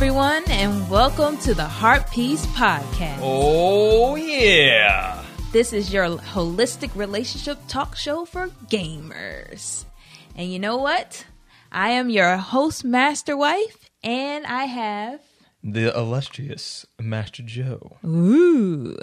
Hello, everyone, and welcome to the Heart Piece Podcast. Oh, yeah. This is your holistic relationship talk show for gamers. And you know what? I am your host, Master Wife, and I have. The illustrious Master Joe. Ooh.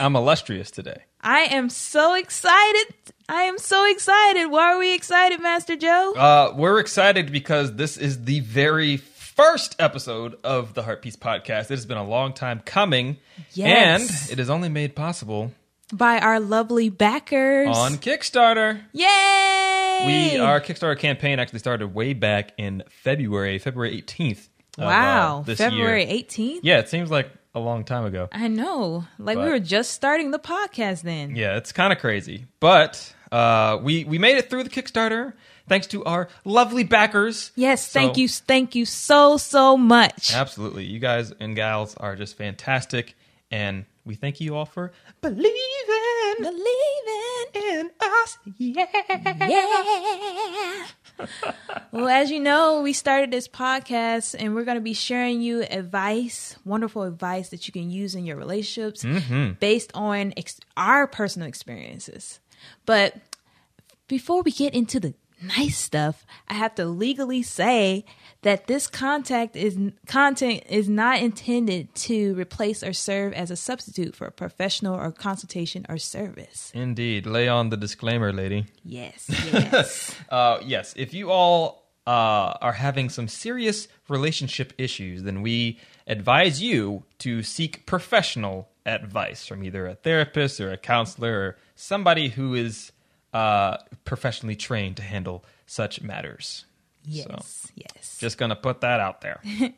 I'm illustrious today. I am so excited. I am so excited. Why are we excited, Master Joe? Uh, we're excited because this is the very first episode of the Heart Piece podcast. It has been a long time coming. Yes. And it is only made possible By our lovely backers. on Kickstarter. Yay! We Our Kickstarter campaign actually started way back in February, February 18th. of, uh, Wow. February year. 18th? Yeah, it seems like a long time ago. I know. Like we were just starting the podcast then. Yeah, it's kind of crazy, but uh, we we made it through the Kickstarter thanks to our lovely backers. Yes, thank you, thank you so so much. Absolutely, you guys and gals are just fantastic, and we thank you all for believing Believing, in us. Yeah. yeah. well, as you know, we started this podcast, and we're going to be sharing you advice, wonderful advice that you can use in your relationships, mm-hmm. based on ex- our personal experiences. But before we get into the nice stuff, I have to legally say that this contact is content is not intended to replace or serve as a substitute for a professional or consultation or service. Indeed, lay on the disclaimer, lady. Yes, yes. Uh, yes, if you all uh, are having some serious relationship issues, then we advise you to seek professional advice from either a therapist or a counselor or somebody who is uh, professionally trained to handle such matters. yes, yes. Just gonna put that out there.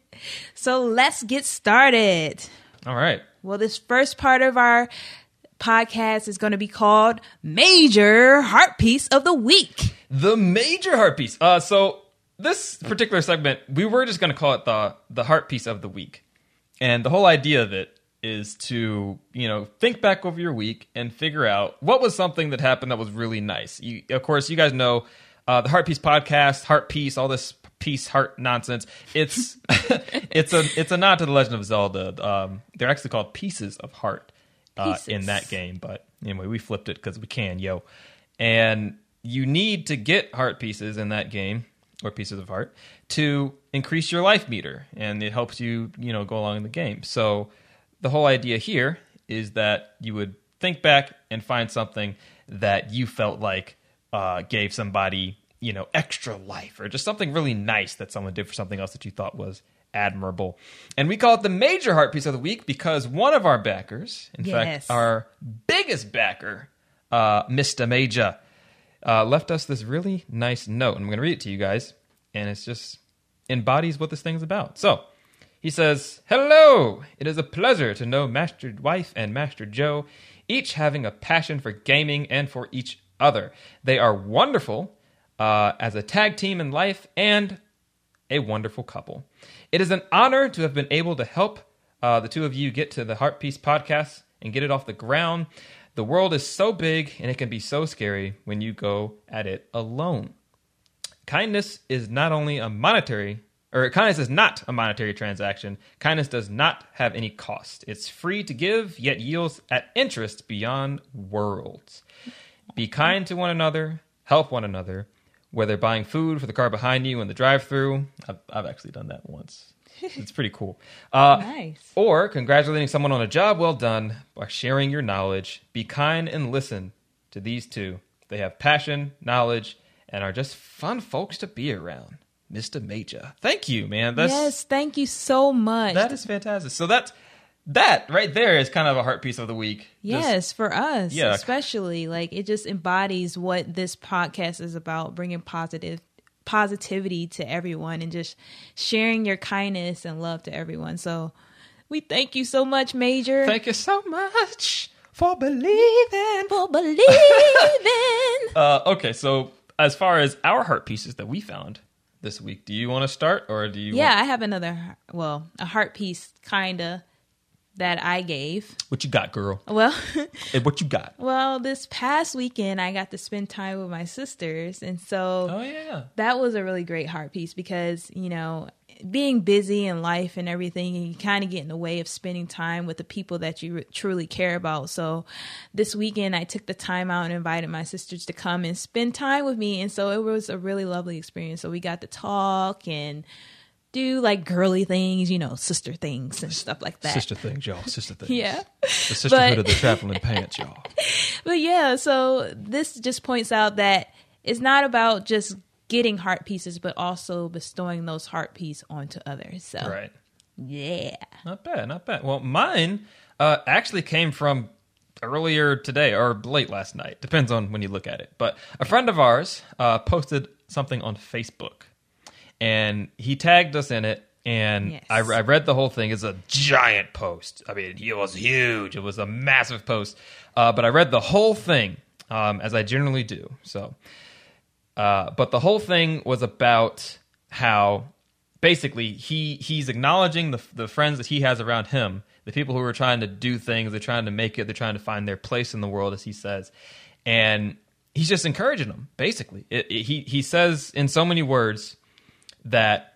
So let's get started. all right. Well, this first part of our podcast is going to be called Major Heart Piece of the Week. The major heart piece. Uh, so this particular segment, we were just going to call it the the heart piece of the week, and the whole idea of it is to you know think back over your week and figure out what was something that happened that was really nice. You, of course, you guys know uh, the Heart Piece podcast, Heart Piece, all this peace heart nonsense. It's it's a it's a nod to the Legend of Zelda. Um, they're actually called Pieces of Heart uh, in that game, but anyway, we flipped it because we can, yo. And you need to get heart pieces in that game or pieces of heart to increase your life meter, and it helps you, you know, go along in the game. So the whole idea here is that you would think back and find something that you felt like uh, gave somebody, you know, extra life, or just something really nice that someone did for something else that you thought was admirable. And we call it the major heart piece of the week because one of our backers, in Yes. fact, our biggest backer, uh, Mr. Major, uh, left us this really nice note. And I'm going to read it to you guys. And it's just embodies what this thing is about. So he says, Hello! It is a pleasure to know Master Wife and Master Joe, each having a passion for gaming and for each other. They are wonderful uh, as a tag team in life and a wonderful couple. It is an honor to have been able to help uh, the two of you get to the Heart Piece podcast and get it off the ground. The world is so big and it can be so scary when you go at it alone. Kindness is not only a monetary, or kindness is not a monetary transaction. Kindness does not have any cost. It's free to give, yet yields at interest beyond worlds. Be kind to one another, help one another, whether buying food for the car behind you in the drive through. I've, I've actually done that once. It's pretty cool. Uh, Nice. Or congratulating someone on a job well done by sharing your knowledge. Be kind and listen to these two. They have passion, knowledge, and are just fun folks to be around. Mr. Major. Thank you, man. That's yes, thank you so much. that is fantastic. So that's that right there is kind of a heart piece of the week. Just- Yes, for us, Yeah. especially like it just embodies what this podcast is about, bringing positive positivity to everyone and just sharing your kindness and love to everyone. So we thank you so much, Major, Thank you so much for believing. for believing. Uh, okay, so as far as our heart pieces that we found this week, do you want to start or do you? yeah, want- I have another, well, a heart piece kinda that I gave. what you got, girl? Well, Hey, what you got? well, this past weekend I got to spend time with my sisters, and so Oh yeah. that was a really great heart piece because you know being busy in life and everything, and you kind of get in the way of spending time with the people that you truly care about. So this weekend, I took the time out and invited my sisters to come and spend time with me, and so it was a really lovely experience. So we got to talk and do like girly things, you know, sister things and stuff like that. Sister things, y'all. Sister things. Yeah. The sisterhood of the traveling pants, y'all. But yeah, so this just points out that it's not about just getting heart pieces, but also bestowing those heart pieces onto others. So Right. yeah. Not bad, not bad. Well, mine uh, actually came from earlier today or late last night. Depends on when you look at it. But a friend of ours uh, posted something on Facebook, and he tagged us in it. And Yes. I, I read the whole thing. It's a giant post. I mean, it was huge. It was a massive post. Uh, but I read the whole thing, um, as I generally do. So, uh, but the whole thing was about how basically he he's acknowledging the the friends that he has around him, the people who are trying to do things, they're trying to make it, they're trying to find their place in the world, as he says, and he's just encouraging them. Basically, it, it- he he says in so many words that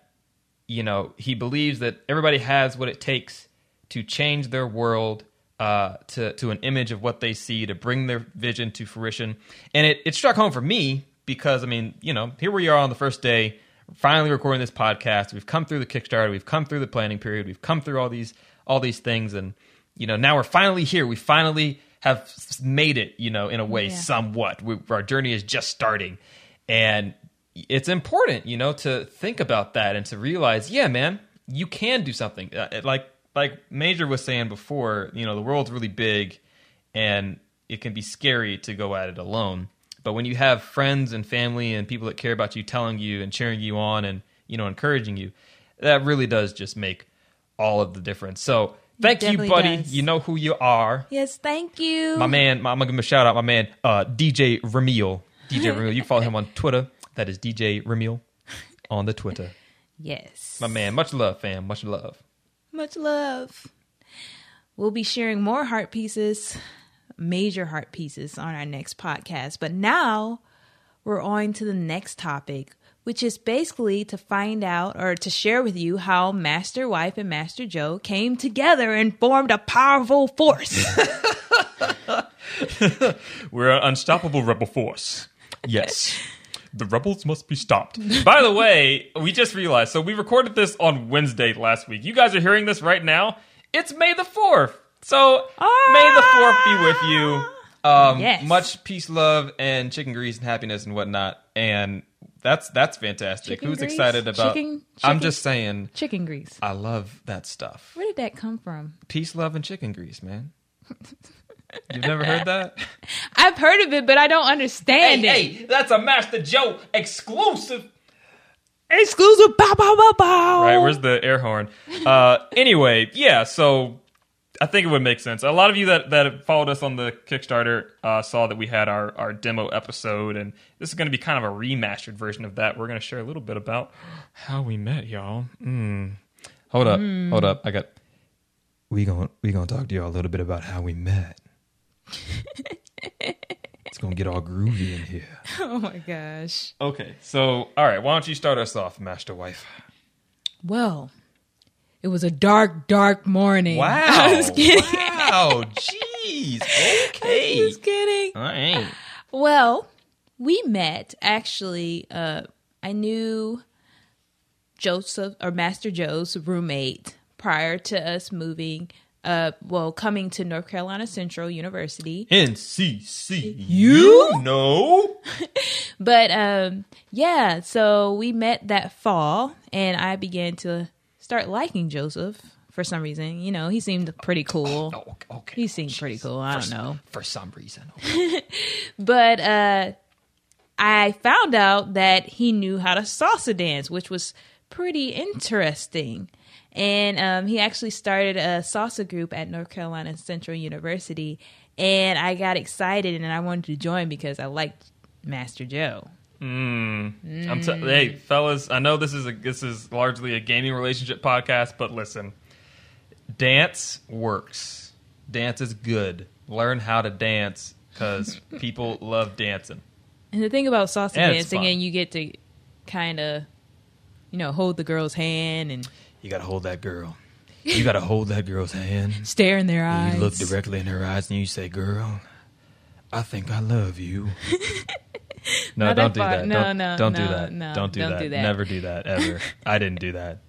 you know he believes that everybody has what it takes to change their world uh, to to an image of what they see to bring their vision to fruition and it, it struck home for me because i mean you know here we are on the first day finally recording this podcast. We've come through the kickstarter. We've come through the planning period. We've come through all these all these things. And you know now we're finally here. We finally have made it you know in a way Yeah. somewhat. We, our journey is just starting. And it's important you know to think about that and to realize yeah man you can do something. Uh, like like major was saying before you know the world's really big and it can be scary to go at it alone but when you have friends and family and people that care about you telling you and cheering you on and you know encouraging you that really does just make all of the difference so thank you buddy does. you know who you are Yes, thank you. my man, I'm gonna give him a shout out. My man, uh, DJ Ramil. DJ Ramil. You can follow him on Twitter. That is DJ Ramil on the Twitter. Yes. My man, much love, fam. Much love. Much love. We'll be sharing more heart pieces, major heart pieces on our next podcast. But now we're on to the next topic, which is basically to find out or to share with you how Master Wife and Master Joe came together and formed a powerful force. We're an unstoppable rebel force. Yes. The rebels must be stopped. By the way, we just realized. So we recorded this on Wednesday last week. You guys are hearing this right now. It's May the fourth. So May the fourth be with you. Um, Yes. Much peace, love, and chicken grease and happiness and whatnot. And that's that's fantastic. Chicken Who's grease? excited about? Chicken- I'm just saying. Chicken grease. I love that stuff. Where did that come from? Peace, love, and chicken grease, man. You've never heard that? I've heard of it, but I don't understand it. Hey, that's a Master Joe exclusive. Exclusive. Bow, bow, bow, bow. Right, where's the air horn? Uh, anyway, yeah, so I think it would make sense. A lot of you that, that followed us on the Kickstarter uh, saw that we had our, our demo episode, and this is going to be kind of a remastered version of that. We're going to share a little bit about how we met, y'all. Mm. Hold up, hold up. I got. We gonna we gonna talk to y'all a little bit about how we met. it's gonna get all groovy in here. Oh my gosh. Okay, so all right, why don't you start us off, Master Wife? Well, it was a dark, dark morning. Wow. I was kidding. Wow. Jeez. Okay. Just kidding. All right. Well, we met actually. Uh, I knew Joseph or Master Joe's roommate prior to us moving. Uh, well, coming to North Carolina Central University. NCC. You? know. But um, yeah, so we met that fall, and I began to start liking Joseph for some reason. You know, he seemed pretty cool. Oh, okay, okay. He seemed pretty cool. I don't know. For some reason. But uh, I found out that he knew how to salsa dance, which was pretty interesting. And um, he actually started a salsa group at North Carolina Central University. And I got excited and I wanted to join because I liked Master Joe. Mm. I'm t- mm. hey, fellas, I know this is a this is largely a gaming relationship podcast, but listen. Dance works. Dance is good. Learn how to dance cuz people love dancing. And the thing about salsa And dancing, fun. and you get to kind of you know, hold the girl's hand and You gotta hold that girl. You gotta hold that girl's hand. stare in their eyes. You look directly in her eyes and you say, "Girl, I think I love you." no, Not don't do that. No, don't, no, don't do that. no, don't do don't that. do that. Never do that ever. I didn't do that.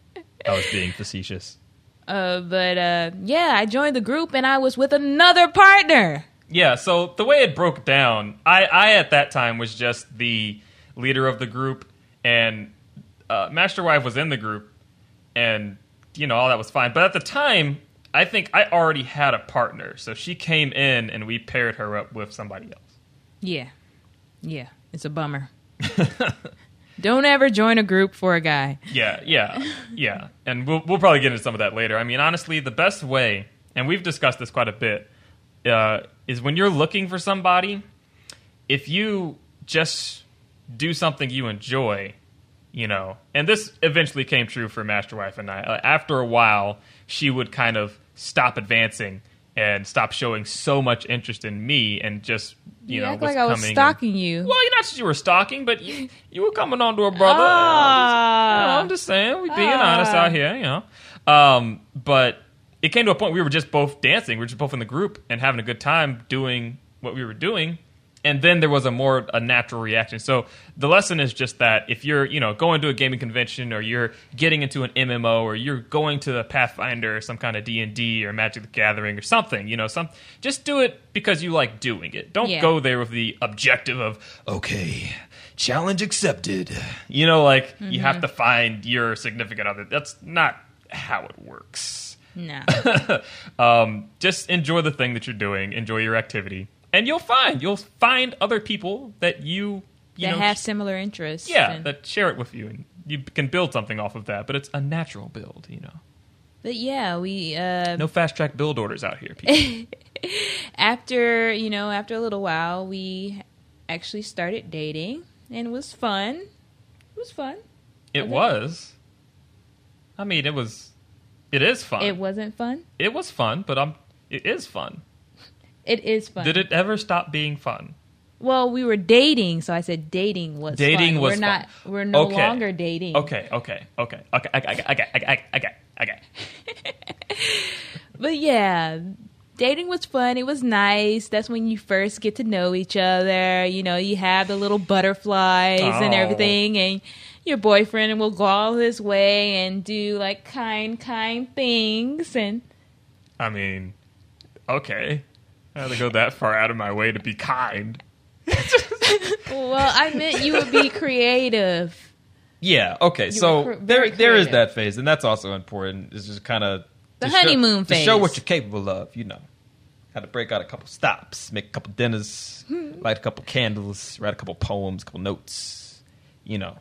I was being facetious. Uh, but uh, yeah, I joined the group and I was with another partner. Yeah, so the way it broke down, I, I at that time was just the leader of the group, and uh, Master Wife was in the group, and you know all that was fine. But at the time, I think I already had a partner, so she came in and we paired her up with somebody else. Yeah, yeah, it's a bummer. Don't ever join a group for a guy. Yeah, yeah, yeah. And we'll we'll probably get into some of that later. I mean, honestly, the best way, and we've discussed this quite a bit, uh, is when you're looking for somebody. If you just do something you enjoy, you know, and this eventually came true for Master Wife and I. Uh, after a while, she would kind of stop advancing and stop showing so much interest in me, and just you, You, know, act was like I was coming and- stalking you. well, you're not you were stalking, but you you were coming on to a brother. You know. I'm just saying, we're being honest out here, you know. Um, but it came to a point we were just both dancing. We were just both in the group and having a good time doing what we were doing. And then there was a more a natural reaction. So the lesson is just that if you're you know going to a gaming convention or you're getting into an MMO or you're going to a Pathfinder or some kind of D and D or Magic the Gathering or something, you know, some just do it because you like doing it. Don't Yeah. go there with the objective of okay, challenge accepted. You know, like you have to find your significant other. That's not how it works. No. um, just enjoy the thing that you're doing. Enjoy your activity, and you'll find you'll find other people that you you that know have similar interests. yeah and- that share it with you, and you can build something off of that. But it's a natural build, you know. but yeah, we uh, No fast track build orders out here, people. after you know after a little while we actually started dating and it was fun. It was fun. it was. I mean, it was. It is fun. It wasn't fun. It was fun, but I'm. it is fun. It is fun. Did it ever stop being fun? Well, we were dating, so I said dating was Dating fun. was we're not. We're no Okay. longer dating. Okay, okay, okay, okay, okay, okay, okay, okay, okay. But yeah, dating was fun. It was nice. That's when you first get to know each other. You know, you have the little butterflies and Oh. everything, and your boyfriend will go all his way and do like kind, kind things. And I mean, okay. I had to go that far out of my way to be kind. well, I meant you would be creative. Yeah. Okay. were so cr- there, there is that phase, and that's also important. It's just kind of The honeymoon phase to show what you're capable of. You know, how to break out a couple stops, make a couple dinners, hmm. light a couple candles, write a couple poems, a couple notes. You know,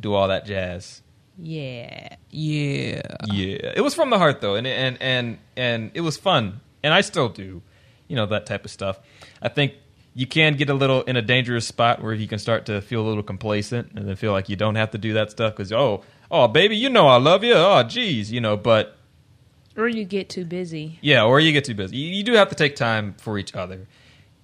do all that jazz. Yeah, yeah. Yeah, it was from the heart though, and and and and it was fun, and I still do, you know, that type of stuff. I think you can get a little in a dangerous spot where you can start to feel a little complacent and then feel like you don't have to do that stuff because oh oh baby, you know I love you, oh geez, you know, but Or you get too busy. yeah, or you get too busy. You, you do have to take time for each other,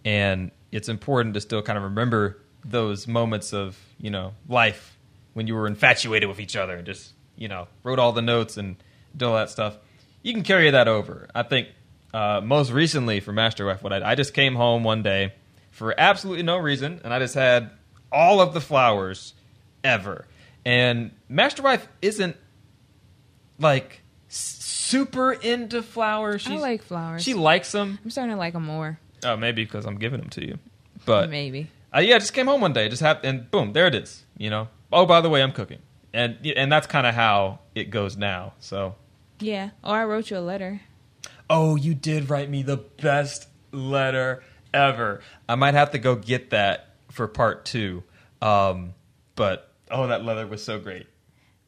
and it's important to still kind of remember those moments of you know life when you were infatuated with each other and just you know wrote all the notes and did all that stuff. You can carry that over. I think uh, most recently for Master Wife, what I, I just came home one day for absolutely no reason, and I just had all of the flowers ever. And Master Wife isn't like super into flowers. I She's, like flowers. She likes them. I'm starting to like them more. Oh, maybe because I'm giving them to you. But Maybe. uh, yeah, I just came home one day, just have, and boom, there it is. You know. Oh, by the way, I'm cooking, and and that's kind of how it goes now. So. Yeah. Or I wrote you a letter. Oh, you did write me the best letter ever. I might have to go get that for part two. Um, but oh, that letter was so great.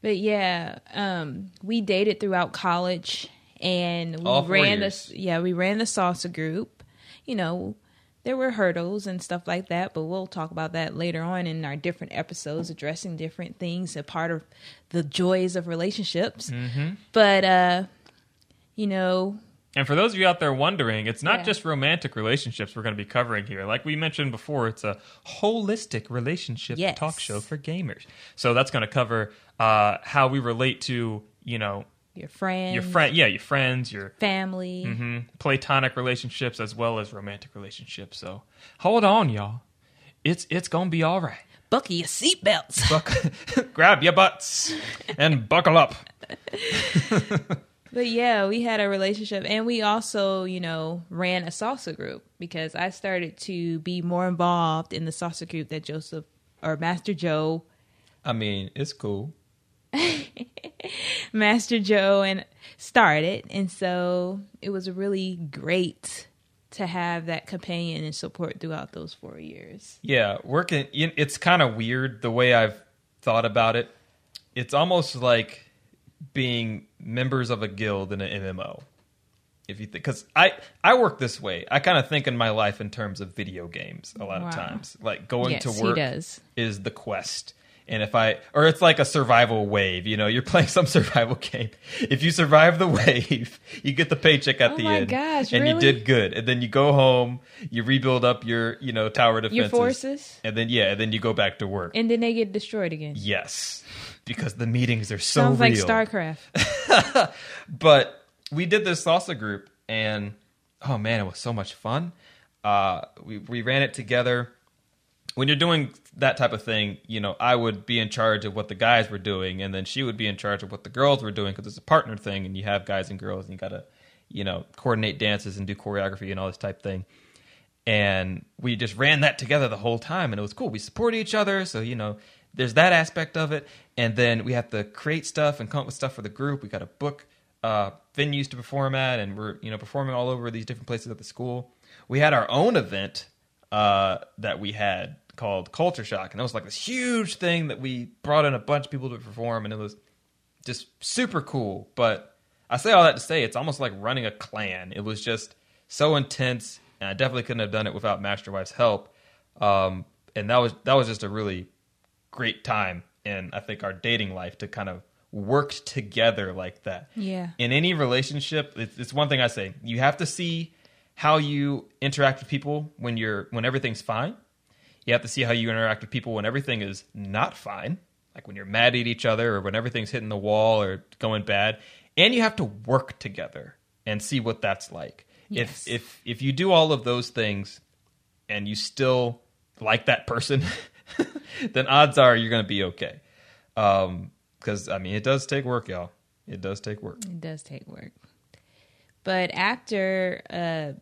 But yeah, um, we dated throughout college, and we All ran the yeah we ran the salsa group. You know, there were hurdles and stuff like that, but we'll talk about that later on in our different episodes, addressing different things, a part of the joys of relationships. Mm-hmm. But uh, you know, And for those of you out there wondering, it's not Yeah. just romantic relationships we're going to be covering here. Like we mentioned before, it's a holistic relationship Yes. talk show for gamers. So that's going to cover uh, how we relate to, you know, Your friends, your friend, yeah, your friends, your family. mhm, platonic relationships as well as romantic relationships. So hold on, y'all. It's it's gonna be all right. Buckle your seatbelts. Buck- grab your butts and buckle up. But yeah, we had a relationship and we also, you know, ran a salsa group because I started to be more involved in the salsa group that Joseph or Master Joe, I mean, it's cool. Master Joe and started. And so it was really great to have that companion and support throughout those 4 years. Yeah, working. It's kind of weird the way I've thought about it. It's almost like being members of a guild in an MMO. If you think, because I I work this way, I kind of think in my life in terms of video games a lot Wow. of times. Like going Yes, to work is the quest. And if I, or it's like a survival wave, you know, you're playing some survival game. If you survive the wave, you get the paycheck at Oh the my end. gosh, and you did good. And then you go home, you rebuild up your, you know, tower defenses. Your forces And then, yeah, and then you go back to work. and then they get destroyed again. yes. Because the meetings are so Sounds like. StarCraft. But we did this salsa group, and oh man, it was so much fun. Uh, we we ran it together. When you're doing that type of thing, you know, I would be in charge of what the guys were doing, and then she would be in charge of what the girls were doing because it's a partner thing, and you have guys and girls, and you gotta, you know, coordinate dances and do choreography and all this type thing. And we just ran that together the whole time, and it was cool. We support each other, so you know, there's that aspect of it, and then we have to create stuff and come up with stuff for the group. We got to book uh, venues to perform at, and we're you know performing all over these different places at the school. We had our own event uh, that we had called Culture Shock, and it was like this huge thing that we brought in a bunch of people to perform, and it was just super cool. But I say all that to say it's almost like running a clan. It was just so intense, and I definitely couldn't have done it without Master Wife's help. Um, and that was that was just a really great time in I think our dating life to kind of work together like that. Yeah. In any relationship, it's, it's one thing I say: you have to see how you interact with people when you're when everything's fine. You have to see how you interact with people when everything is not fine, like when you're mad at each other or when everything's hitting the wall or going bad. And you have to work together and see what that's like. Yes. If if if you do all of those things and you still like that person, then odds are you're going to be okay. Because I mean, it does take work, y'all. It does take work. It does take work. But after, uh,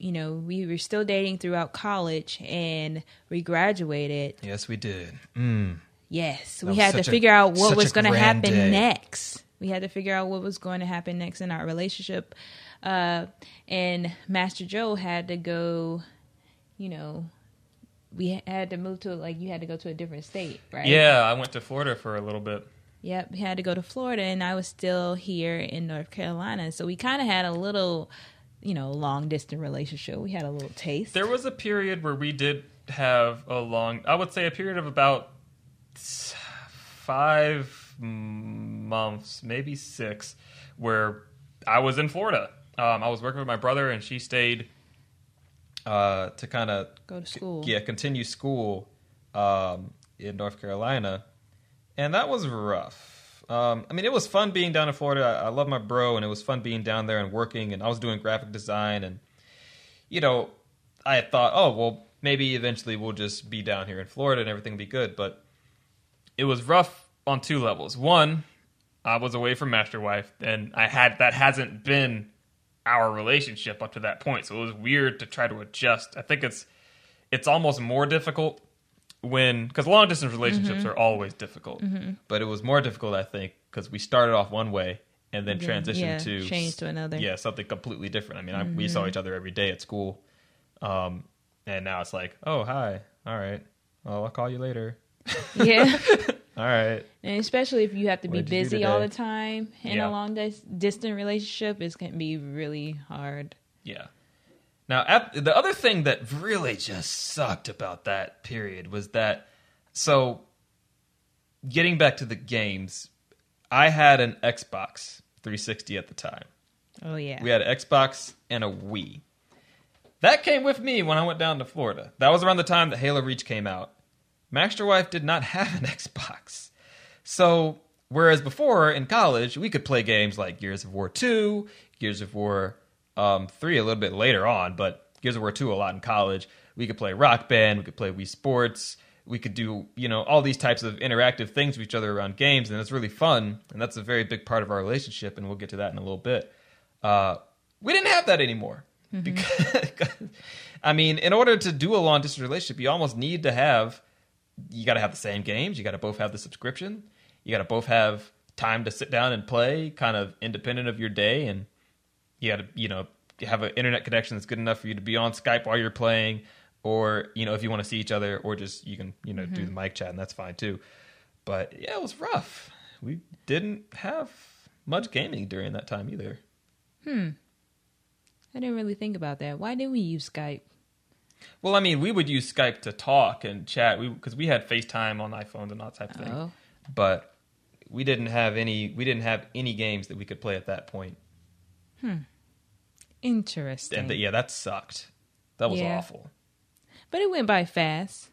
you know, we were still dating throughout college and we graduated. Yes, we did. Mm. Yes, we had to such a- figure out what was going to happen day. next. We had to figure out what was going to happen next in our relationship. Uh, and Master Joe had to go, you know, we had to move to, like, you had to go to a different state, right? Yeah, I went to Florida for a little bit. Yep, we had to go to Florida, and I was still here in North Carolina. So we kind of had a little, you know, long distance relationship. We had a little taste. There was a period where we did have a long, I would say a period of about five months, maybe six, where I was in Florida. Um, I was working with my brother, and she stayed uh, to kind of Go to school. yeah, continue school um, in North Carolina, and that was rough. Um, I mean, it was fun being down in Florida. I, I love my bro, and it was fun being down there and working. And I was doing graphic design, and you know, I thought, oh well, maybe eventually we'll just be down here in Florida and everything will be good. But it was rough on two levels. One, I was away from Master Wife, and I had that hasn't been our relationship up to that point. So it was weird to try to adjust. I think it's it's almost more difficult when because long distance relationships mm-hmm. are always difficult, mm-hmm. but it was more difficult I think because we started off one way and then Yeah, transitioned yeah, to change to another. yeah something completely different. I mean, I, we saw mm-hmm. each other every day at school, um, and now it's like, oh hi, all right, well I'll call you later. yeah. All right, And especially if you have to be you do busy all the time in Yeah. a long dis- distant relationship, it can be really hard. Yeah. Now, at, the other thing that really just sucked about that period was that, so getting back to the games, I had an Xbox 360 at the time. Oh yeah. We had an Xbox and a Wii. That came with me when I went down to Florida. That was around the time that Halo Reach came out. Master Wife did not have an Xbox. So, whereas before in college, we could play games like Gears of War 2, Gears of War um, 3 a little bit later on, but Gears of War 2 a lot in college. We could play Rock Band, we could play Wii Sports, we could do, you know, all these types of interactive things with each other around games, and it's really fun, and that's a very big part of our relationship, and we'll get to that in a little bit. Uh, we didn't have that anymore. Because, I mean, in order to do a long distance relationship, you almost need to have you got to have the same games. You got to both have the subscription. You got to both have time to sit down and play, kind of independent of your day, and you got to you know have an internet connection that's good enough for you to be on Skype while you're playing, or you know if you want to see each other, or just you can you know do the mic chat, and that's fine too. But yeah, it was rough. We didn't have much gaming during that time either. Hmm. I didn't really think about that. Why didn't we use Skype? Well, I mean, we would use Skype to talk and chat. We because we had FaceTime on iPhones and all that type of thing. Oh. But we didn't have any. We didn't have any games that we could play at that point. Interesting. And th- yeah, that sucked. That was Yeah. awful. But it went by fast.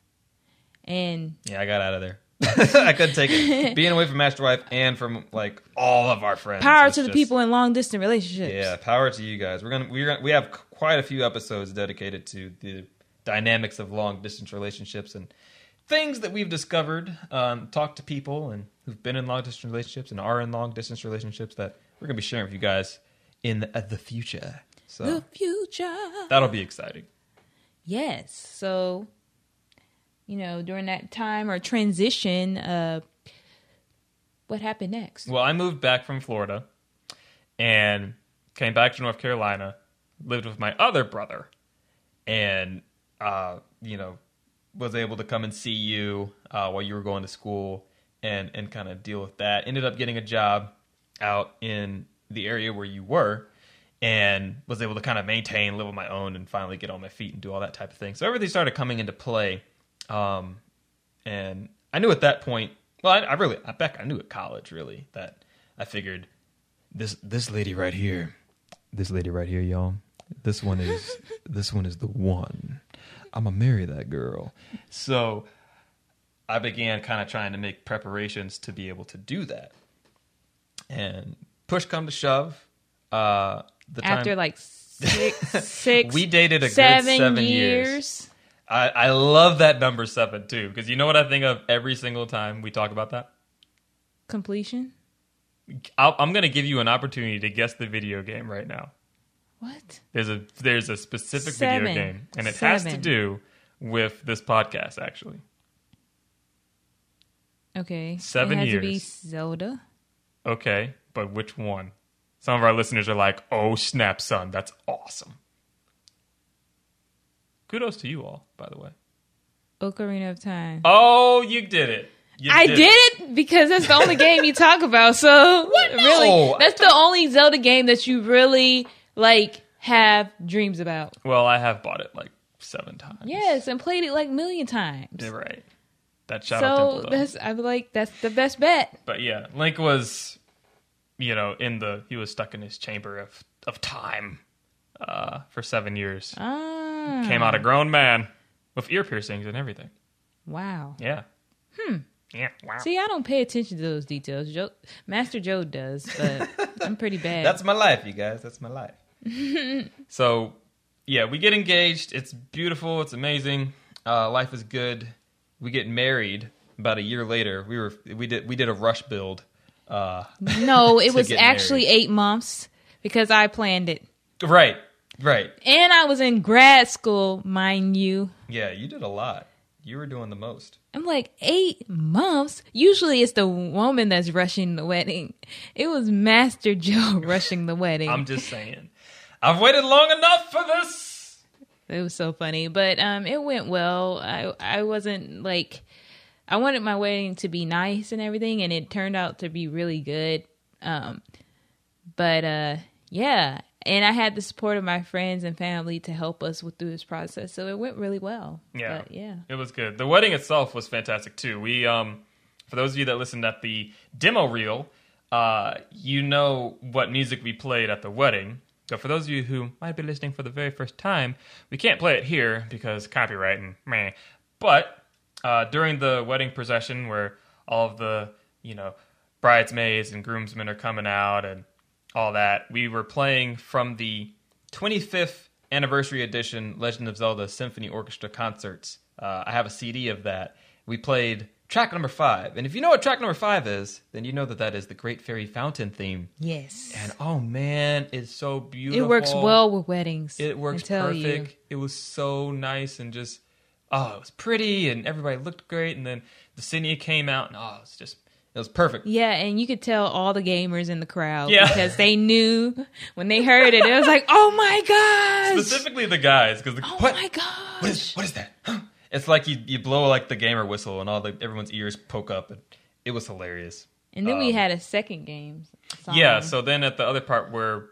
And Yeah, I got out of there. I couldn't take it. Being away from Master Wife and from like all of our friends. power to the people in long distance relationships. Yeah, power to you guys. We're gonna we're gonna, we have quite a few episodes dedicated to the dynamics of long distance relationships and things that we've discovered. Um, talked to people and who've been in long distance relationships and are in long distance relationships that we're gonna be sharing with you guys in the, uh, the future. So The future. that'll be exciting. Yes. So, you know, during that time or transition, uh, what happened next? Well, I moved back from Florida and came back to North Carolina, lived with my other brother, and uh, you know, was able to come and see you uh, while you were going to school and and kind of deal with that. Ended up getting a job out in the area where you were and was able to kind of maintain, live on my own, and finally get on my feet and do all that type of thing. So everything started coming into play. Um, and I knew at that point, well, I, I really, I back, I knew at college really that I figured this this lady right here, this lady right here, y'all, this one is this one is the one. I'm gonna marry that girl. So I began kind of trying to make preparations to be able to do that. And push come to shove, uh, the time After like six, six, we dated a seven, good seven years. years. I, I love that number seven too, because you know what I think of every single time we talk about that. Completion. I'll, I'm going to give you an opportunity to guess the video game right now. What? There's a there's a specific Seven. video game, and it has to do with this podcast. Actually, Okay. Seven it had to be years. Zelda. okay, but which one? Some of our listeners are like, "Oh snap, son, that's awesome." Kudos to you all, by the way. Ocarina of Time. Oh, you did it. You I did it because that's the only game you talk about. So really, No. that's the only Zelda game that you really like have dreams about. Well, I have bought it like seven times. Yes, and played it like a million times. You're right. That Shadow Temple. so Though. that's I'm like that's the best bet. But yeah, Link was, you know, in the he was stuck in his chamber of of time uh, for seven years. Ah, Came out a grown man with ear piercings and everything. wow. Yeah. Hmm. Yeah. Wow. See, I don't pay attention to those details. Joe, Master Joe does, but I'm pretty bad. That's my life, you guys. That's my life. so, yeah, we get engaged. It's beautiful. It's amazing. Uh, life is good. We get married about a year later. We were we did we did a rush build. Uh, no, it was actually married. eight months because I planned it, right. Right. and I was in grad school, mind you. Yeah, you did a lot. You were doing the most. I'm like, eight months? Usually it's the woman that's rushing the wedding. It was Master Joe rushing the wedding. I'm just saying. I've waited long enough for this. it was so funny. But um it went well. I I wasn't like I wanted my wedding to be nice and everything and it turned out to be really good. Um but uh yeah. And I had the support of my friends and family to help us with through this process. So it went really well. Yeah. But yeah. It was good. The wedding itself was fantastic too. We um for those of you that listened at the demo reel, uh, you know what music we played at the wedding. So for those of you who might be listening for the very first time, we can't play it here because copyright and meh. But uh, during the wedding procession, where all of the you know bridesmaids and groomsmen are coming out and all that, we were playing from the 25th anniversary edition Legend of Zelda Symphony Orchestra concerts. Uh, I have a CD of that. We played track number five, and if you know what track number five is, then you know that that is the Great Fairy Fountain theme. Yes. And oh man, it's so beautiful. it works well with weddings. It works tell you. perfect. It was so nice and just oh, it was pretty and everybody looked great. And then the Ksenia came out and oh, it was just it was perfect. Yeah, and you could tell all the gamers in the crowd Yeah. because they knew when they heard it. It was like, "Oh my gosh! Specifically the guys because oh what my gosh!" what is what is that? Huh? It's like you you blow like the gamer whistle and all the everyone's ears poke up and it was hilarious. and then we um, had a second game. Song Yeah. So then at the other part where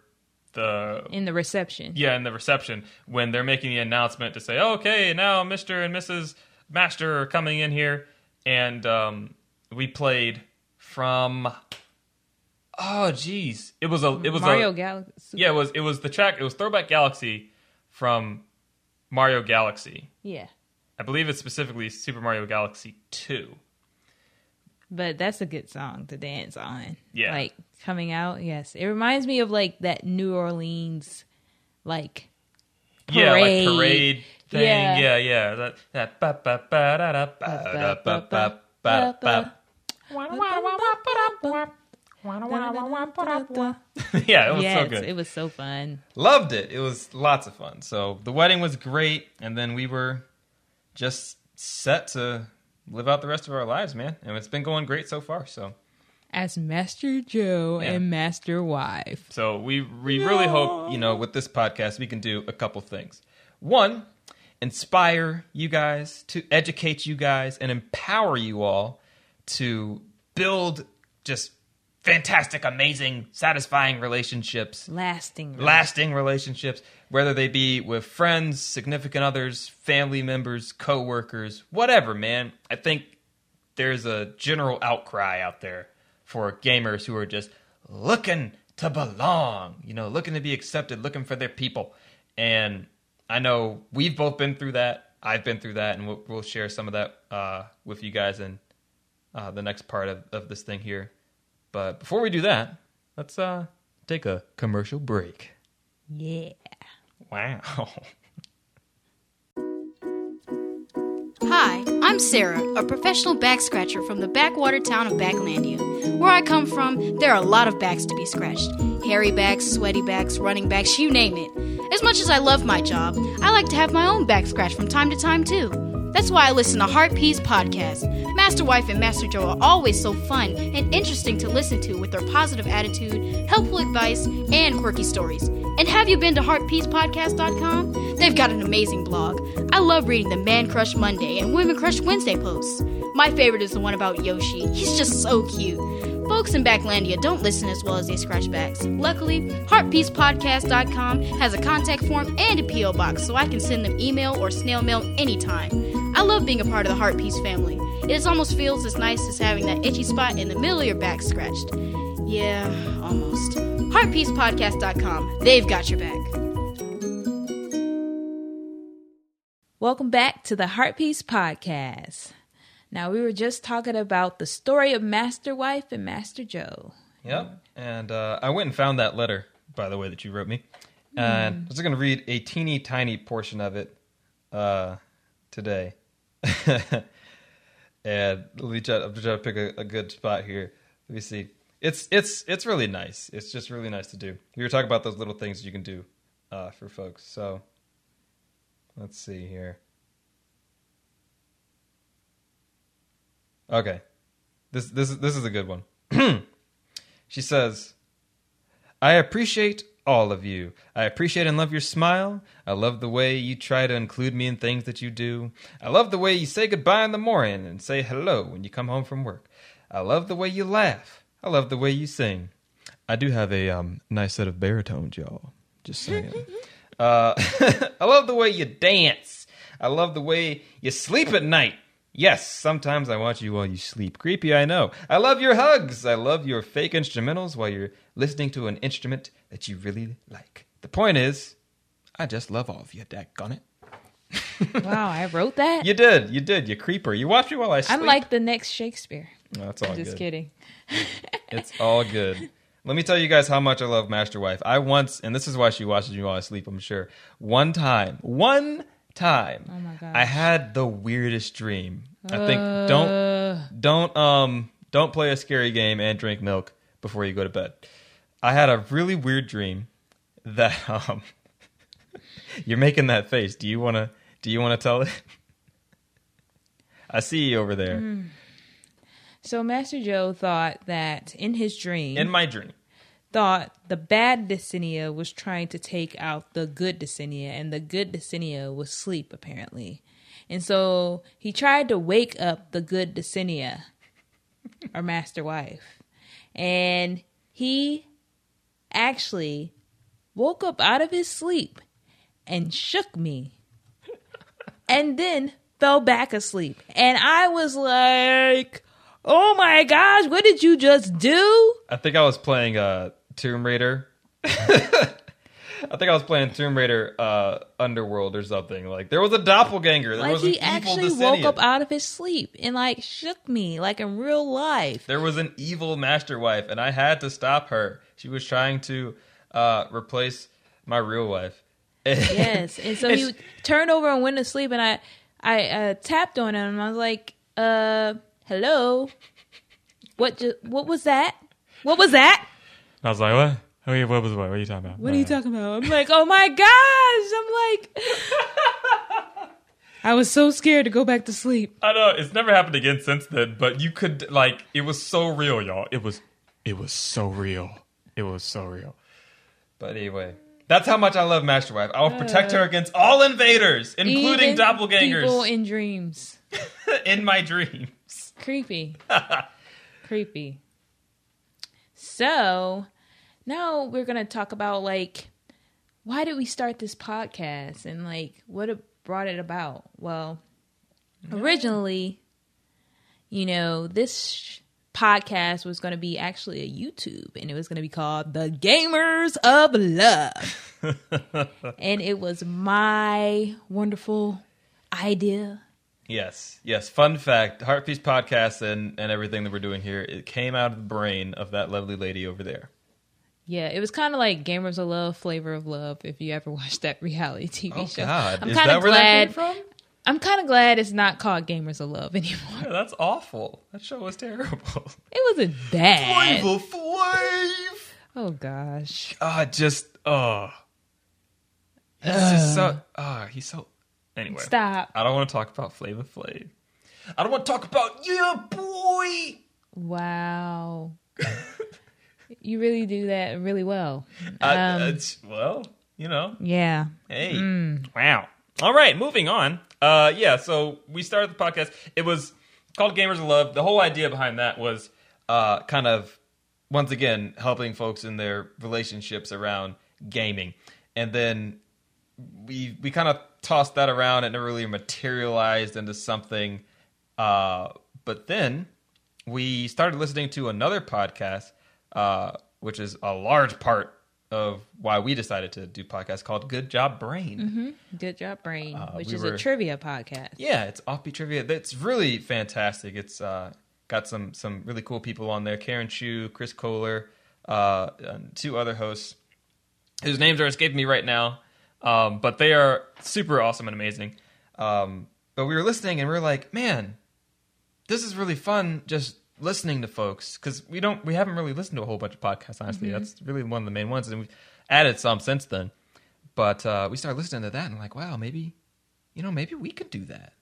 the in the reception. Yeah, in the reception when they're making the announcement to say, "Okay, now Mr. and Mrs. Master are coming in here," and um, we played from. Oh, jeez, it was a it was Mario a Galaxy. yeah it was it was the track it was Throwback Galaxy from Mario Galaxy. yeah, I believe it's specifically Super Mario Galaxy Two. but that's a good song to dance on. Yeah. like coming out. Yes, it reminds me of like that New Orleans, like Yeah, like Parade. parade thing. Yeah. Yeah, yeah. That that ba ba ba da da ba da ba ba ba ba. Yeah, it was yes, so good. it was so fun. Loved it. It was lots of fun. So the wedding was great, and then we were just set to live out the rest of our lives, man. And it's been going great so far. So As Master Joe Yeah. and Master Wife. So we we really hope you know with this podcast we can do a couple things. One, inspire you guys, to educate you guys, and empower you all to build just fantastic, amazing, satisfying relationships, Lasting. lasting relationships, whether they be with friends, significant others, family members, coworkers, whatever. Man, I think there's a general outcry out there for gamers who are just looking to belong, you know, looking to be accepted, looking for their people. And I know we've both been through that. I've been through that, and we'll, we'll share some of that uh, with you guys in uh, the next part of, of this thing here. But before we do that, let's uh, take a commercial break. Yeah. Wow. Hi, I'm Sarah, a professional back scratcher from the backwater town of Backlandia. Where I come from, there are a lot of backs to be scratched hairy backs, sweaty backs, running backs, you name it. As much as I love my job, I like to have my own back scratched from time to time too. That's why I listen to Heart Peace Podcast. Master Wife and Master Joe are always so fun and interesting to listen to with their positive attitude, helpful advice, and quirky stories. And have you been to heartpeacepodcast.com? They've got an amazing blog. I love reading the Man Crush Monday and Women Crush Wednesday posts. My favorite is the one about Yoshi. He's just so cute. Folks in Backlandia don't listen as well as they scratch backs. Luckily, heartpeacepodcast.com has a contact form and a P.O. box so I can send them email or snail mail anytime. I love being a part of the Heart Piece family. It almost feels as nice as having that itchy spot in the middle of your back scratched. Yeah, almost. Heartpeacepodcast.com. They've got your back. Welcome back to the Heart Piece Podcast. Now, we were just talking about the story of Master Wife and Master Joe. Yep. And uh, I went and found that letter, by the way, that you wrote me. And I was going to read a teeny tiny portion of it uh, today. and let me try, I'm trying to pick a, a good spot here. Let me see. It's it's it's really nice. It's just really nice to do. We were talking about those little things you can do uh, for folks. So let's see here. Okay, this this is this is a good one. She says, I appreciate all of you. I appreciate and love your smile. I love the way you try to include me in things that you do. I love the way you say goodbye in the morning and say hello when you come home from work. I love the way you laugh. I love the way you sing. I do have a um, nice set of baritones, y'all. Just saying. uh, I love the way you dance. I love the way you sleep at night. Yes, sometimes I watch you while you sleep. Creepy, I know. I love your hugs. I love your fake instrumentals while you're listening to an instrument that you really like. The point is, I just love all of you, it. wow, I wrote that. You did, you did, you creeper. You watch me while I sleep. I'm like the next Shakespeare. No, it's all Just good. kidding. It's all good. Let me tell you guys how much I love Master Wife. I once, and this is why she watches me while I sleep, I'm sure. One time, one time, Oh my gosh. I had the weirdest dream. I think don't Uh, don't um don't play a scary game and drink milk before you go to bed. I had a really weird dream that um you're making that face. Do you want to do you want to tell it? I see you over there Mm. So Master Joe thought that in his dream, in my dream. thought the bad Desinia was trying to take out the good Desinia, and the good Desinia was sleep apparently. And so he tried to wake up the good Desinia, or Master Wife, and he actually woke up out of his sleep and shook me, and then fell back asleep. And I was like, "Oh my gosh, what did you just do?" I think I was playing uh, Tomb Raider. I think I was playing Tomb Raider uh, Underworld or something. Like there was a doppelganger. There like was he actually woke up out of his sleep and like shook me like in real life. There was an evil master wife, and I had to stop her. She was trying to uh, replace my real wife. Yes, and so he turned over and went to sleep, and I I uh, tapped on him. and I was like, "Uh, hello, what? Ju- what was that? What was that? I was like, what? Yeah, what was what? What are you talking about? What are you talking about?" I'm like, "Oh my gosh!" I'm like, I was so scared to go back to sleep. I know it's never happened again since then, but you could like it was so real, y'all. It was it was so real. It was so real. But anyway, that's how much I love Master Wife. I will uh, protect her against all invaders, including Even People doppelgangers, in dreams. in my dreams. Creepy. Creepy. So now we're gonna talk about like why did we start this podcast and like what brought it about? Well originally you know this sh- podcast was going to be actually a youtube and it was going to be called the gamers of love. And it was my wonderful idea Yes, yes. Fun fact: Heartpiece podcast and and everything that we're doing here it came out of the brain of that lovely lady over there. Yeah, it was kind of like Gamers of Love, Flavor of Love. If you ever watched that reality TV Oh show, God, I'm kind of where that came glad. I'm kind of glad it's not called Gamers of Love anymore. Yeah, that's awful. That show was terrible. It wasn't bad. Flavor Flav. Oh gosh, Ah, just oh, he's just so ah, he's so. Anyway, stop! I don't want to talk about Flavor Flav. I don't want to talk about yeah, boy. Wow, you really do that really well. I- Um, it's- well, you know, Yeah, Hey. Mm. Wow. All right, moving on. Uh yeah, so we started the podcast. It was called Gamers of Love. The whole idea behind that was uh kind of once again helping folks in their relationships around gaming. And then we we kind of tossed that around and it never really materialized into something uh but then we started listening to another podcast uh which is a large part of why we decided to do podcasts called Good Job Brain. good job, Brain, which Uh, we is were- a trivia podcast. Yeah, it's offbeat trivia. That's really fantastic. It's uh, got some some really cool people on there. Karen Chu, Chris Kohler, uh, and two other hosts whose names are escaping me right now. Um, but they are super awesome and amazing. Um, but we were listening and we are like, man, this is really fun. Just listening to folks because we don't we haven't really listened to a whole bunch of podcasts. Honestly, that's really one of the main ones, and we've added some since then. But uh, we started listening to that and like, wow, maybe you know, maybe we could do that.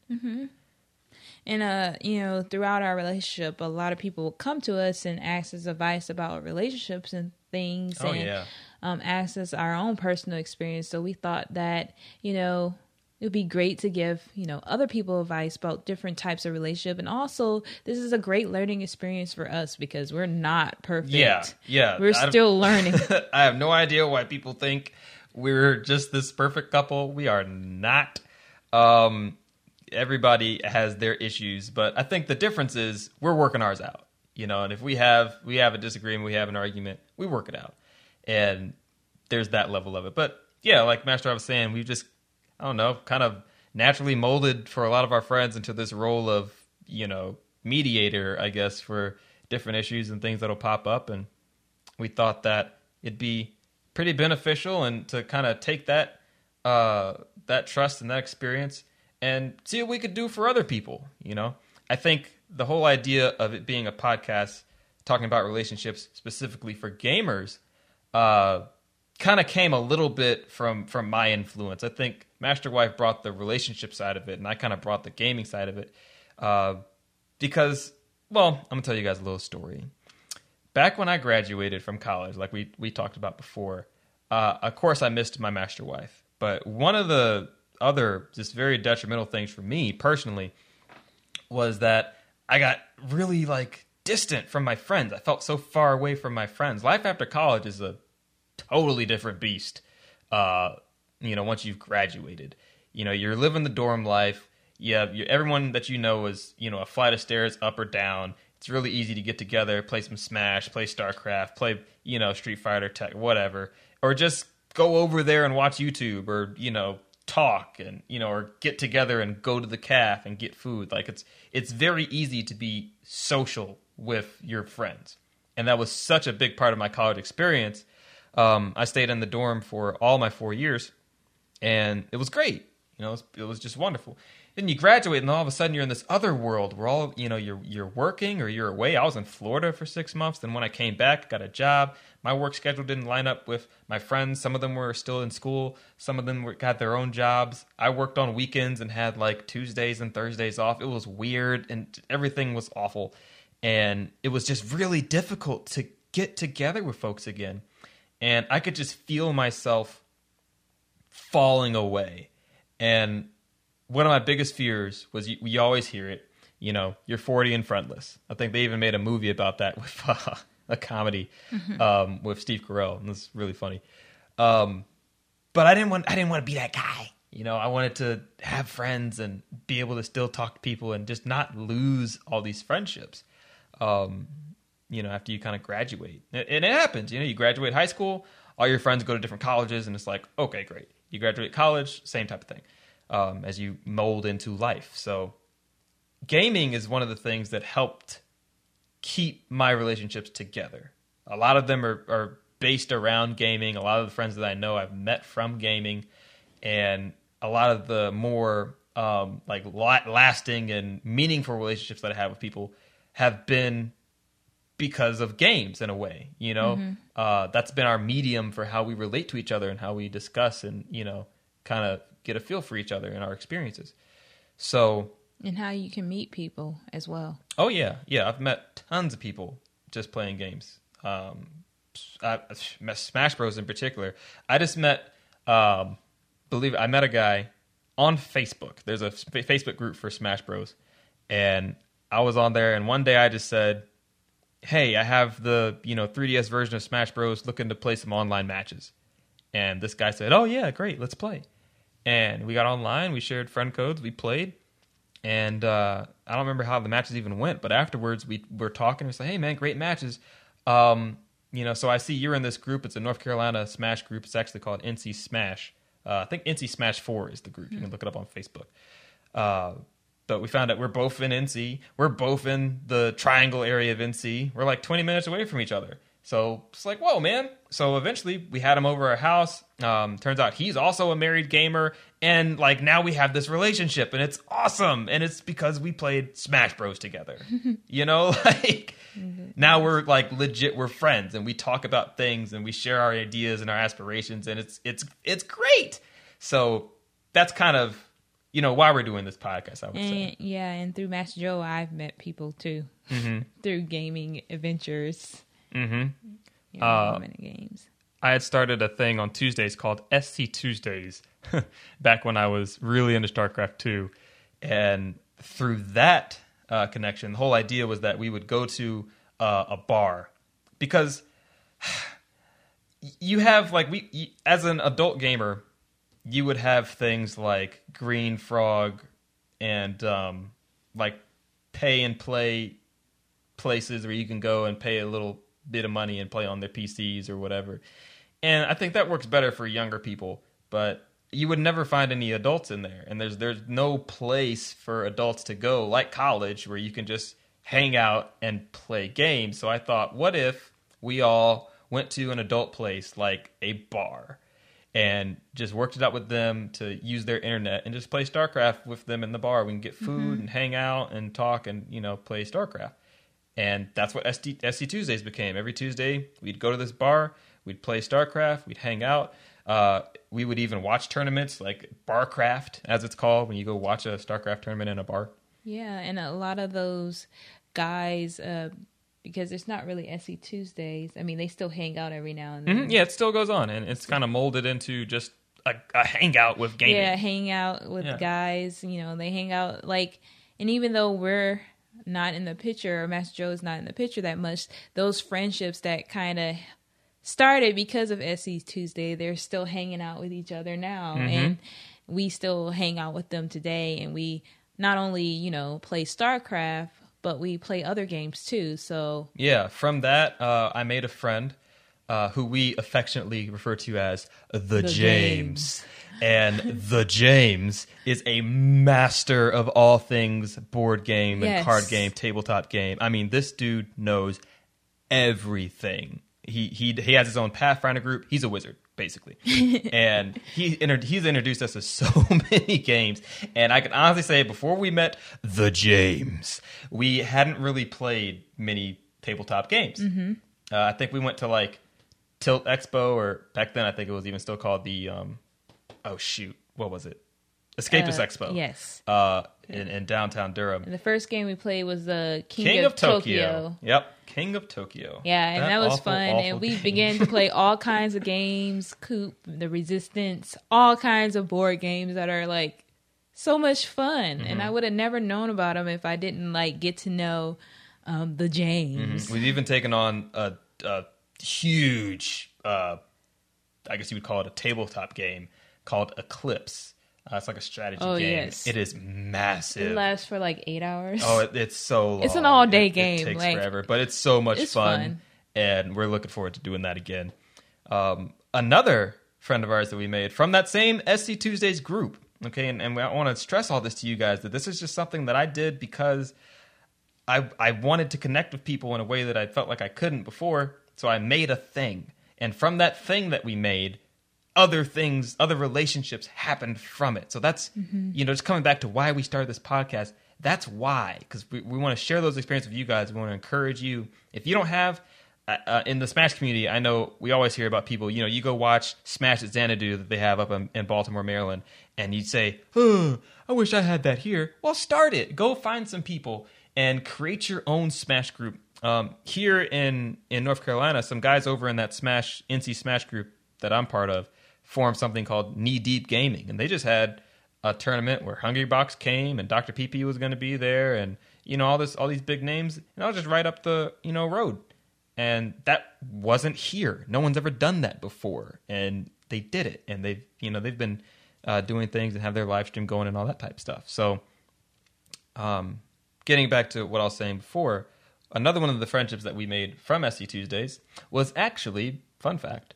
And uh, you know, throughout our relationship, a lot of people come to us and ask us advice about relationships and things. Oh, and, yeah. Um, us our own personal experience. So we thought that you know it would be great to give you know other people advice about different types of relationship, and also this is a great learning experience for us because we're not perfect. Yeah, yeah. we're I- still learning. I have no idea why people think we're just this perfect couple. We are not. Um, everybody has their issues, but I think the difference is we're working ours out. You know, and if we have we have a disagreement, we have an argument, we work it out, and there's that level of it. But yeah, like Master I was saying, we've just I don't know, kind of naturally molded for a lot of our friends into this role of you know mediator, I guess, for different issues and things that'll pop up, and we thought that it'd be pretty beneficial and to kind of take that uh, that trust and that experience and see what we could do for other people. You know, I think the whole idea of it being a podcast talking about relationships specifically for gamers uh, kind of came a little bit from from my influence. I think Master Wife brought the relationship side of it, and I kind of brought the gaming side of it uh, because, well, I'm gonna tell you guys a little story. Back when I graduated from college, like we we talked about before, uh, of course I missed my Master Wife, but one of the other just very detrimental things for me personally was that I got really like distant from my friends. I felt so far away from my friends. Life after college is a totally different beast. Uh, you know, once you've graduated, you know, you're living the dorm life. Yeah, you, everyone that you know is you know a flight of stairs up or down. It's really easy to get together, play some Smash, play StarCraft, play you know Street Fighter, tech, whatever, or just go over there and watch YouTube, or you know talk and you know or get together and go to the caf and get food like it's it's very easy to be social with your friends and that was such a big part of my college experience um, i stayed in the dorm for all my four years and it was great you know it was, it was just wonderful then you graduate and all of a sudden you're in this other world where all you know you're you're working or you're away i was in florida for six months then when i came back got a job my work schedule didn't line up with my friends. Some of them were still in school. Some of them were, got their own jobs. I worked on weekends and had like Tuesdays and Thursdays off. It was weird and everything was awful. And it was just really difficult to get together with folks again. And I could just feel myself falling away. And one of my biggest fears was you, you always hear it, you know, you're 40 and friendless. I think they even made a movie about that with uh, a comedy mm-hmm. um, with Steve Carell, and it's really funny. Um, but I didn't want I didn't want to be that guy. You know, I wanted to have friends and be able to still talk to people and just not lose all these friendships. Um, you know, after you kind of graduate, and it happens. You know, you graduate high school, all your friends go to different colleges, and it's like, okay, great. You graduate college, same type of thing. Um, as you mold into life, so gaming is one of the things that helped keep my relationships together. A lot of them are, are based around gaming. A lot of the friends that I know I've met from gaming, and a lot of the more um, like lasting and meaningful relationships that I have with people have been because of games in a way. You know, mm-hmm. uh, that's been our medium for how we relate to each other and how we discuss and you know kind of get a feel for each other and our experiences. So and how you can meet people as well. Oh yeah, yeah. I've met tons of people just playing games. Um, I, Smash Bros. in particular. I just met, um, believe it, I met a guy on Facebook. There's a Facebook group for Smash Bros. And I was on there, and one day I just said, "Hey, I have the you know 3DS version of Smash Bros. Looking to play some online matches." And this guy said, "Oh yeah, great, let's play." And we got online. We shared friend codes. We played and uh, I don't remember how the matches even went, but afterwards we were talking. We said, "Hey, man, great matches." Um, you know, so I see you're in this group. It's a North Carolina Smash group. It's actually called NC Smash. Uh, I think NC Smash Four is the group. You can look it up on Facebook. Uh, but we found out we're both in NC. We're both in the Triangle area of NC. We're like 20 minutes away from each other. So it's like, whoa, man. So eventually we had him over our house. Um, turns out he's also a married gamer. And like now we have this relationship and it's awesome. And it's because we played Smash Bros together. you know, like mm-hmm. now we're like legit, we're friends and we talk about things and we share our ideas and our aspirations. And it's, it's, it's great. So that's kind of, you know, why we're doing this podcast, I would and, say. Yeah. And through Master Joe, I've met people too mm-hmm. through gaming adventures. Mm-hmm. You know, uh, games. I had started a thing on Tuesdays called SC Tuesdays back when I was really into StarCraft 2. And through that uh, connection, the whole idea was that we would go to uh, a bar because you have like we as an adult gamer, you would have things like Green Frog and um, like pay and play places where you can go and pay a little bit of money and play on their PCs or whatever. And I think that works better for younger people, but you would never find any adults in there. And there's there's no place for adults to go like college where you can just hang out and play games. So I thought, what if we all went to an adult place like a bar and just worked it out with them to use their internet and just play StarCraft with them in the bar. We can get food and hang out and talk and you know play StarCraft. And that's what SD, SC Tuesdays became. Every Tuesday, we'd go to this bar, we'd play StarCraft, we'd hang out. Uh, we would even watch tournaments like Barcraft, as it's called, when you go watch a StarCraft tournament in a bar. Yeah, and a lot of those guys, uh, because it's not really SC Tuesdays. I mean, they still hang out every now and then. Mhm, Yeah, it still goes on, and it's kind of molded into just a, a hangout with gaming. Yeah, hang out with Yeah. guys. You know, they hang out like, and even though we're not in the picture, or Master Joe's not in the picture that much, those friendships that kind of started because of SC Tuesday, they're still hanging out with each other now, Mm-hmm. and we still hang out with them today, and we not only you know play StarCraft, but we play other games too. So Yeah, from that, uh, I made a friend uh, who we affectionately refer to as the, James. And the James is a master of all things board game and card game, tabletop game. I mean, this dude knows everything. He he he has his own Pathfinder group. He's a wizard, basically, and he inter- he's introduced us to so many games. And I can honestly say, before we met the James, we hadn't really played many tabletop games. Uh, I think we went to like Tilt Expo, or back then I think it was even still called the um, oh shoot, what was it? Escapist uh, Expo. yes. uh, in, in downtown Durham. And the first game we played was the King, King of, of Tokyo. Tokyo. Yep, King of Tokyo. Yeah, and that, was awful, fun. awful And we game. began to play all kinds of games, Coup, The Resistance, all kinds of board games that are like so much fun. And Mm-hmm. I would have never known about them if I didn't like get to know um, the James. We've even taken on a, a huge, uh, I guess you would call it a tabletop game called Eclipse. Uh, it's like a strategy Oh, game. yes. It is massive. It lasts for like eight hours. Oh, it, it's so long. It's an all-day It- it takes like, forever, but it's so much it's fun, fun. and we're looking forward to doing that again. Um, another friend of ours that we made from that same SC Tuesdays group. Okay, and, and I want to stress all this to you guys that this is just something that I did because I I wanted to connect with people in a way that I felt like I couldn't before. So I made a thing, and from that thing that we made, other things, other relationships happened from it. So that's you know just coming back to why we started this podcast. That's why because we, we want to share those experiences with you guys. We want to encourage you. If you don't have uh, uh, in the Smash community, I know we always hear about people. You know, you go watch Smash at Xanadu that they have up in, in Baltimore, Maryland, and you'd say, "Oh, I wish I had that here." Well, start it. Go find some people and create your own Smash group. Um, here in in North Carolina, some guys over in that Smash NC Smash group that I'm part of formed something called Knee Deep Gaming, and they just had a tournament where Hungrybox came and Dr. PP was going to be there, and you know all this all these big names, and I was just right up the you know road, and that wasn't here. No one's ever done that before, and they did it, and they've you know they've been uh, doing things and have their live stream going and all that type of stuff. So, um, getting back to what I was saying before, another one of the friendships that we made from SC Tuesdays was actually fun fact.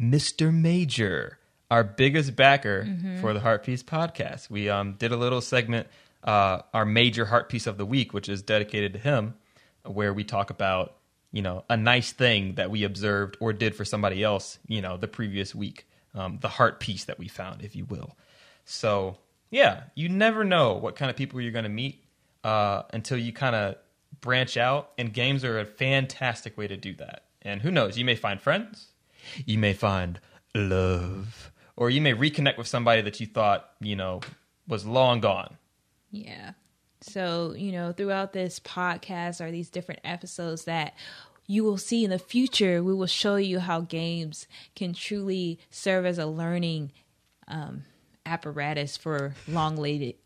Mr. Major, our biggest backer for the Heart Piece podcast. We um, did a little segment, uh, our major heart piece of the week, which is dedicated to him, where we talk about you know a nice thing that we observed or did for somebody else, you know, the previous week, um, the heart piece that we found, if you will. So yeah, you never know what kind of people you're going to meet uh, until you kind of branch out, and games are a fantastic way to do that. And who knows, you may find friends, you may find love, or you may reconnect with somebody that you thought you know was long gone. Yeah. So, you know, throughout this podcast or these different episodes that you will see in the future, we will show you how games can truly serve as a learning um, apparatus for long,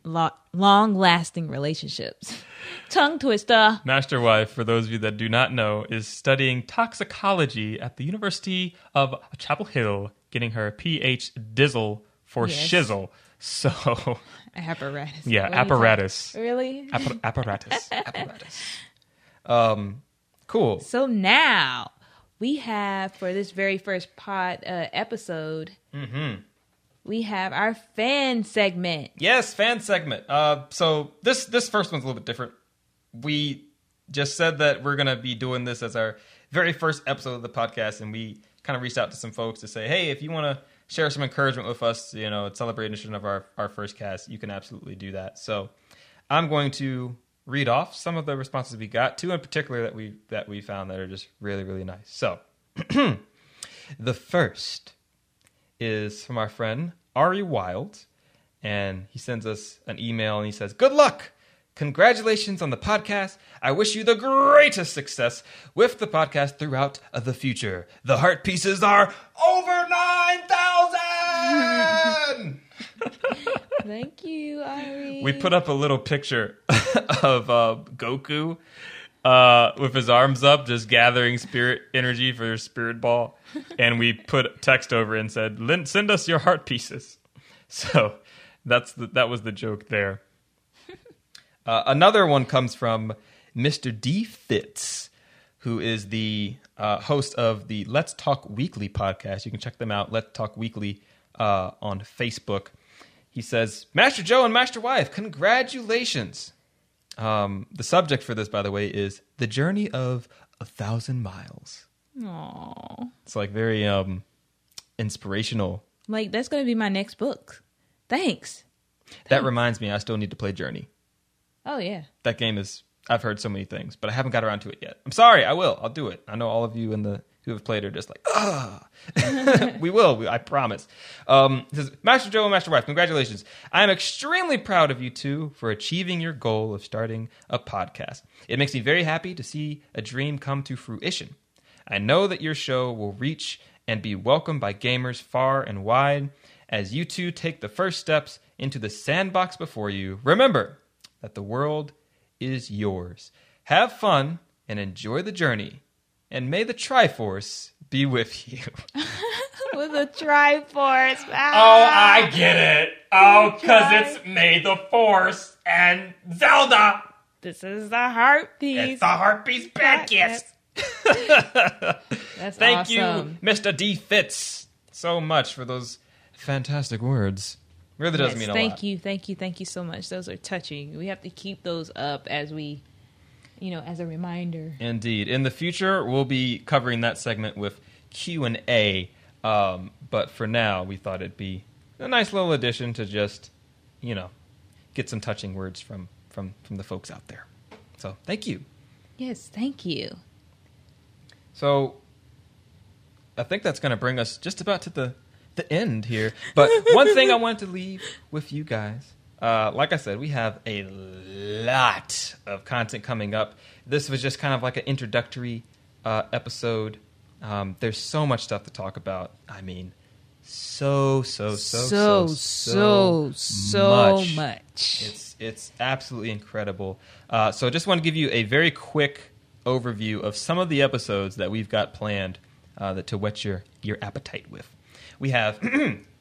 lo- long lasting relationships. Tongue twister. Master Wife, for those of you that do not know, is studying toxicology at the University of Chapel Hill, getting her PH Dizzle for Yes. shizzle. So Apparatus. yeah, What apparatus, Really? Appar- apparatus, apparatus. Um, cool. So now we have for this very first pod uh, episode, Mm-hmm. We have our fan segment. Yes, fan segment. Uh, so this this first one's a little bit different. We just said that we're gonna be doing this as our very first episode of the podcast, and we kind of reached out to some folks to say, hey, if you want to share some encouragement with us, you know, celebration of our our first cast, you can absolutely do that. So I'm going to read off some of the responses we got, two in particular that we that we found that are just really really nice. So the first is from our friend Ari Wild, and he sends us an email and he says, Good luck! Congratulations on the podcast. I wish you the greatest success with the podcast throughout the future. The heart pieces are over 9,000! Thank you, Ari. we put up a little picture of uh, Goku uh, with his arms up, just gathering spirit energy for his spirit ball. And we put text over and said, "Send us your heart pieces." So that's the, that was the joke there. Uh, another one comes from Mr. D Fitz, who is the uh, host of the Let's Talk Weekly podcast. You can check them out, Let's Talk Weekly, uh, on Facebook. He says, Master Joe and Master Wife, congratulations. Um, the subject for this, by the way, is the journey of a thousand miles. Aw. It's like very um, inspirational. Like that's gonna be my next book. Thanks. That reminds me, I still need to play Journey. Oh yeah. That game is, I've heard so many things, but I haven't got around to it yet. I'm sorry, I will. I'll do it. I know all of you in the who have played are just like, ah. we will, we, I promise. Um, says, Master Joe and Master Wife, congratulations. I am extremely proud of you two for achieving your goal of starting a podcast. It makes me very happy to see a dream come to fruition. I know that your show will reach and be welcomed by gamers far and wide as you two take the first steps into the sandbox before you. Remember that the world is yours. Have fun and enjoy the journey. And may the Triforce be with you. With a Triforce. Oh, Ah. I get it. Oh, because it's May the Force and Zelda. This is the heart piece. It's the Heartbeat's bad Yes. gifts. That's Thank awesome. you, Mr. D. Fitz, so much for those fantastic words. Really does Yes, mean a thank lot. Thank you, thank you, thank you so much. Those are touching. We have to keep those up as we, you know, as a reminder. Indeed. In the future, we'll be covering that segment with Q and A. Um, but for now, we thought it'd be a nice little addition to just, you know, get some touching words from from from the folks out there. So thank you. Yes, thank you. So I think that's going to bring us just about to the the end here. But one thing I wanted to leave with you guys. Uh, like I said, we have a lot of content coming up. This was just kind of like an introductory uh, episode. Um, there's so much stuff to talk about. I mean, so so so so so so so much. much. It's it's absolutely incredible. Uh, so I just want to give you a very quick overview of some of the episodes that we've got planned uh, that to whet your your appetite with. We have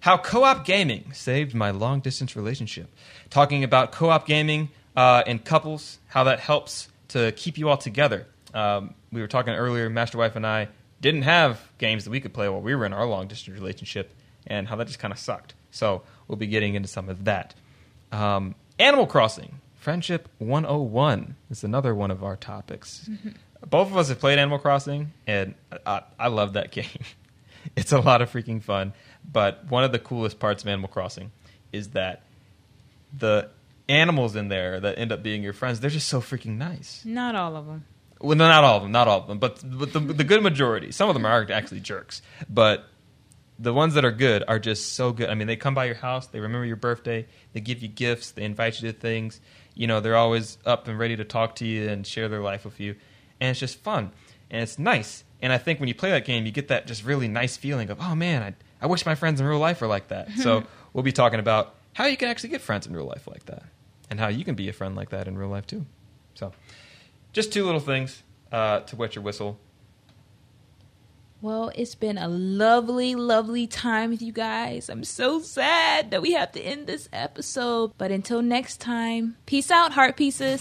how co-op gaming saved my long distance relationship. Talking about co-op gaming uh, in couples, how that helps to keep you all together. Um, we were talking earlier, Master Wife and I didn't have games that we could play while we were in our long distance relationship, and how that just kind of sucked. So we'll be getting into some of that. Um, Animal Crossing, Friendship 101 is another one of our topics. Both of us have played Animal Crossing, and I, I love that game. It's a lot of freaking fun. But one of the coolest parts of Animal Crossing is that the animals in there that end up being your friends, they're just so freaking nice. Not all of them. Well, no, not all of them, not all of them, but, but the, the good majority. Some of them are actually jerks, but the ones that are good are just so good. I mean, they come by your house, they remember your birthday, they give you gifts, they invite you to things. You know, they're always up and ready to talk to you and share their life with you, and it's just fun and it's nice. And I think when you play that game, you get that just really nice feeling of, oh man, I, I wish my friends in real life were like that. so we'll be talking about how you can actually get friends in real life like that, and how you can be a friend like that in real life too. So just two little things uh, to wet your whistle. Well, it's been a lovely, lovely time with you guys. I'm so sad that we have to end this episode. But until next time, peace out, heart pieces.